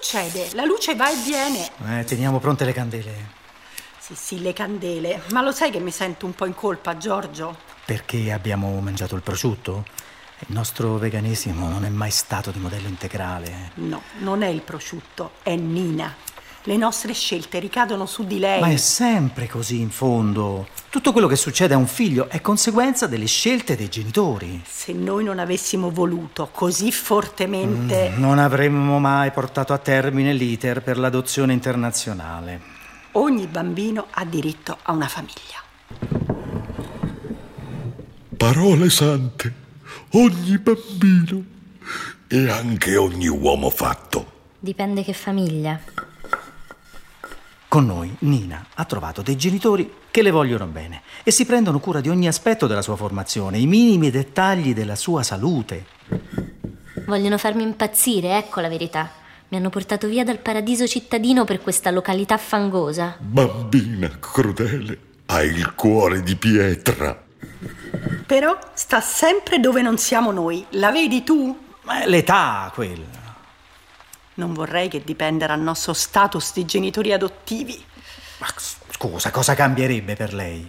succede? La luce va e viene. Eh, teniamo pronte le candele. Sì, sì, le candele. Ma lo sai che mi sento un po' in colpa, Giorgio? Perché abbiamo mangiato il prosciutto? Il nostro veganesimo non è mai stato di modello integrale. No, non è il prosciutto, è Nina. Le nostre scelte ricadono su di lei. Ma è sempre così in fondo. Tutto quello che succede a un figlio è conseguenza delle scelte dei genitori. Se noi non avessimo voluto così fortemente... Mm, non avremmo mai portato a termine l'iter per l'adozione internazionale. Ogni bambino ha diritto a una famiglia. Parole sante ogni bambino e anche ogni uomo fatto. Dipende che famiglia. Con noi Nina ha trovato dei genitori che le vogliono bene e si prendono cura di ogni aspetto della sua formazione, i minimi dettagli della sua salute. Vogliono farmi impazzire, ecco la verità. Mi hanno portato via dal paradiso cittadino per questa località fangosa. Bambina crudele, hai il cuore di pietra. Però sta sempre dove non siamo noi. La vedi tu? Ma è l'età quella. Non vorrei che dipenda dal nostro status di genitori adottivi. Ma scusa, cosa cambierebbe per lei?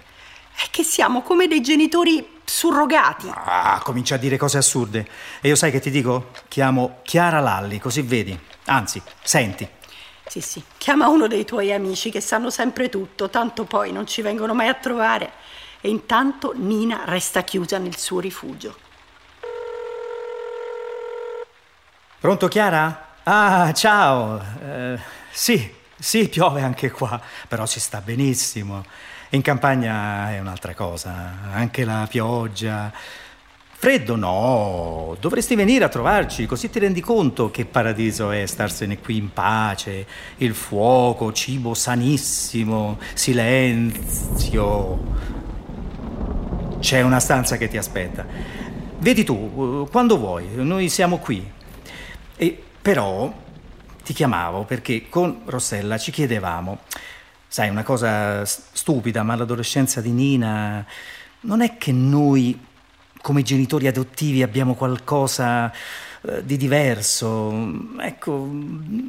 È che siamo come dei genitori surrogati. Ah, comincia a dire cose assurde. E io sai che ti dico? Chiamo Chiara Lalli, così vedi. Anzi, senti. Sì, sì, chiama uno dei tuoi amici che sanno sempre tutto, tanto poi non ci vengono mai a trovare. E intanto Nina resta chiusa nel suo rifugio. Pronto Chiara? Ah, ciao. Eh, sì, sì, piove anche qua, però si sta benissimo. In campagna è un'altra cosa, anche la pioggia. Freddo no, dovresti venire a trovarci, così ti rendi conto che paradiso è starsene qui in pace, il fuoco, cibo sanissimo, silenzio. C'è una stanza che ti aspetta. Vedi tu, quando vuoi, noi siamo qui. E però ti chiamavo perché con Rossella ci chiedevamo, sai, una cosa stupida, ma l'adolescenza di Nina non è che noi come genitori adottivi abbiamo qualcosa eh, di diverso. Ecco,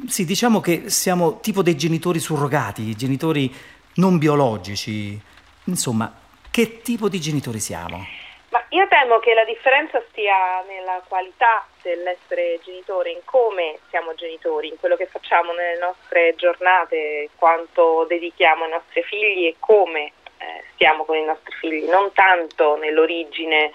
sì, diciamo che siamo tipo dei genitori surrogati, genitori non biologici. Insomma, che tipo di genitori siamo? Ma io temo che la differenza stia nella qualità dell'essere genitore, in come siamo genitori, in quello che facciamo nelle nostre giornate, quanto dedichiamo ai nostri figli e come eh, stiamo con i nostri figli, non tanto nell'origine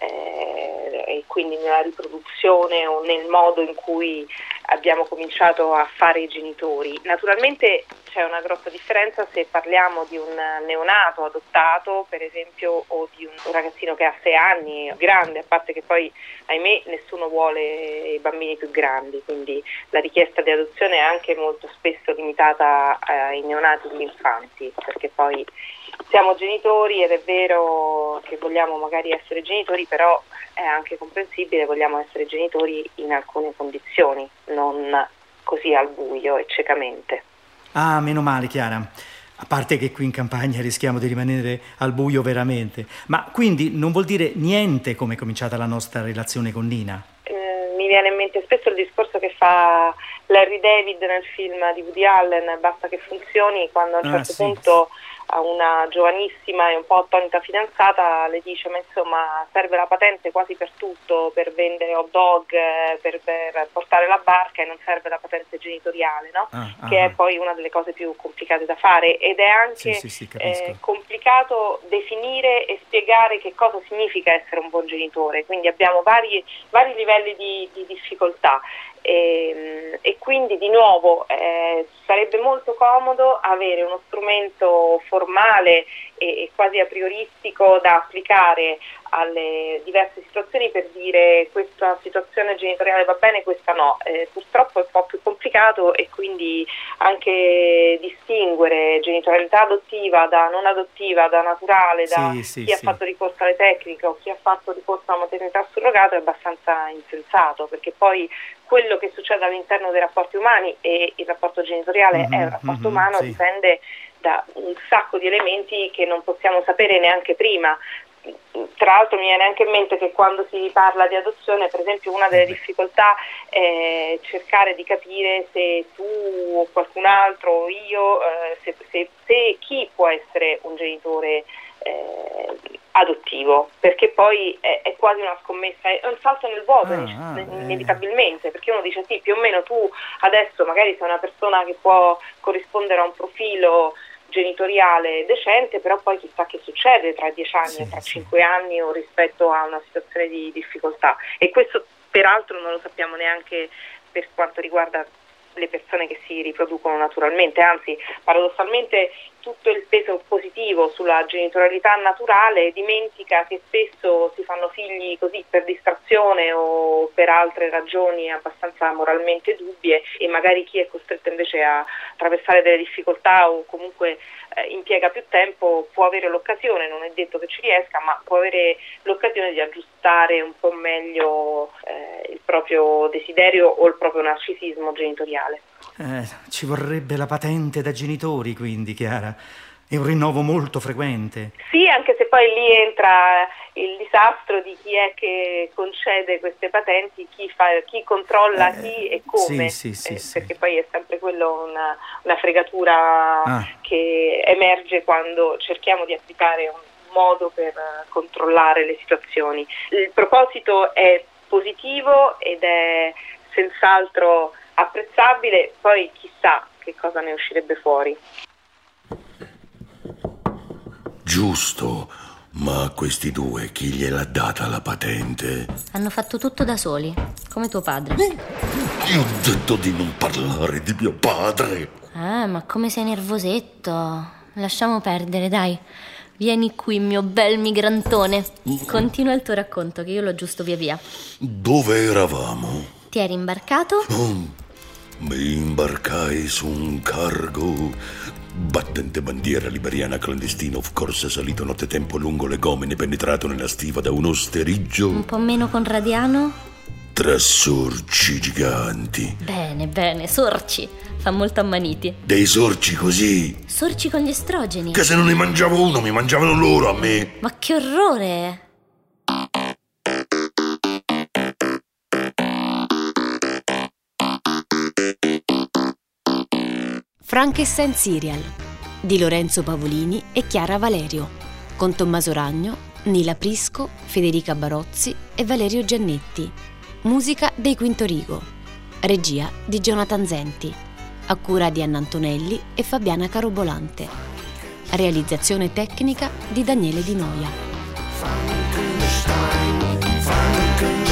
eh, e quindi nella riproduzione o nel modo in cui abbiamo cominciato a fare i genitori. Naturalmente c'è una grossa differenza se parliamo di un neonato adottato, per esempio, o di un ragazzino che ha sei anni, grande, a parte che poi, ahimè, nessuno vuole i bambini più grandi, quindi la richiesta di adozione è anche molto spesso limitata ai neonati e agli infanti, perché poi siamo genitori ed è vero che vogliamo magari essere genitori, però è anche comprensibile, vogliamo essere genitori in alcune condizioni, non così al buio e ciecamente. Ah, meno male, Chiara. A parte che qui in campagna rischiamo di rimanere al buio veramente. Ma quindi non vuol dire niente come è cominciata la nostra relazione con Nina? Eh, mi viene in mente spesso il discorso che fa Larry David nel film di Woody Allen, Basta che funzioni, quando a un certo ah, sì. punto a una giovanissima e un po' attonita fidanzata le dice ma insomma serve la patente quasi per tutto, per vendere hot dog, eh, per, per portare la barca e non serve la patente genitoriale, no? ah, che ah, è poi una delle cose più complicate da fare ed è anche sì, sì, sì, eh, complicato definire e spiegare che cosa significa essere un buon genitore, quindi abbiamo vari, vari livelli di, di difficoltà. E, ehm, e, quindi di nuovo eh, sarebbe molto comodo avere uno strumento formale e, quasi a prioristico da applicare alle diverse situazioni per dire questa situazione genitoriale va bene, questa no. Eh, purtroppo è un po' più complicato e quindi anche distinguere genitorialità adottiva da non adottiva, da naturale, da sì, sì, chi sì. ha fatto ricorso alle tecniche o chi ha fatto ricorso alla maternità surrogata è abbastanza insensato perché poi quello che succede all'interno dei rapporti umani e il rapporto genitoriale mm-hmm, è un rapporto mm-hmm, umano dipende da un sacco di elementi che non possiamo sapere neanche prima. Tra l'altro mi viene anche in mente che quando si parla di adozione, per esempio, una delle difficoltà è cercare di capire se tu o qualcun altro o io, eh, se, se, se, chi può essere un genitore eh, adottivo, perché poi è, è, quasi una scommessa, è un salto nel vuoto ah, ah, inevitabilmente, perché uno dice sì, più o meno tu adesso magari sei una persona che può corrispondere a un profilo genitoriale decente, però poi chissà che succede tra dieci anni sì, tra sì. cinque anni o rispetto a una situazione di difficoltà. E questo peraltro non lo sappiamo neanche per quanto riguarda le persone che si riproducono naturalmente, anzi paradossalmente tutto il peso positivo sulla genitorialità naturale dimentica che spesso si fanno figli così per distrazione o per altre ragioni abbastanza moralmente dubbie e magari chi è costretto invece a attraversare delle difficoltà o comunque eh, impiega più tempo può avere l'occasione, non è detto che ci riesca, ma può avere l'occasione di aggiustare un po' meglio eh, il proprio desiderio o il proprio narcisismo genitoriale. Eh, ci vorrebbe la patente da genitori, quindi, Chiara. È un rinnovo molto frequente. Sì, anche se poi lì entra il disastro di chi è che concede queste patenti, chi, fa, chi controlla eh, chi e come. Sì, sì, sì, eh, perché poi è sempre quello una, una fregatura ah. che emerge quando cerchiamo di applicare un modo per controllare le situazioni. Il proposito è positivo ed è senz'altro apprezzabile, poi chissà che cosa ne uscirebbe fuori. Giusto, ma a questi due chi gliel'ha data la patente? Hanno fatto tutto da soli, come tuo padre. Ti ho detto di non parlare di mio padre. Ah, ma come sei nervosetto. Lasciamo perdere, dai. Vieni qui, mio bel migrantone. Continua il tuo racconto, che io lo aggiusto via via. Dove eravamo? Ti eri imbarcato? Oh, mi imbarcai su un cargo. Battente bandiera liberiana clandestino, of course salito nottetempo lungo le gomene, penetrato nella stiva da un osteriggio. Un po' meno conradiano? Tra sorci giganti. Bene, bene, sorci. Fa molto ammaniti. Dei sorci così. Sorci con gli estrogeni. Che se non ne mangiavo uno, mi mangiavano loro a me. Ma che orrore! Frankenstein Serial di Lorenzo Pavolini e Chiara Valerio, con Tommaso Ragno, Nila Prisco, Federica Barozzi e Valerio Giannetti. Musica dei Quinto Rigo. Regia di Jonathan Zenti. A cura di Anna Antonelli e Fabiana Carobolante. Realizzazione tecnica di Daniele Di Noia. Frankenstein, Frankenstein.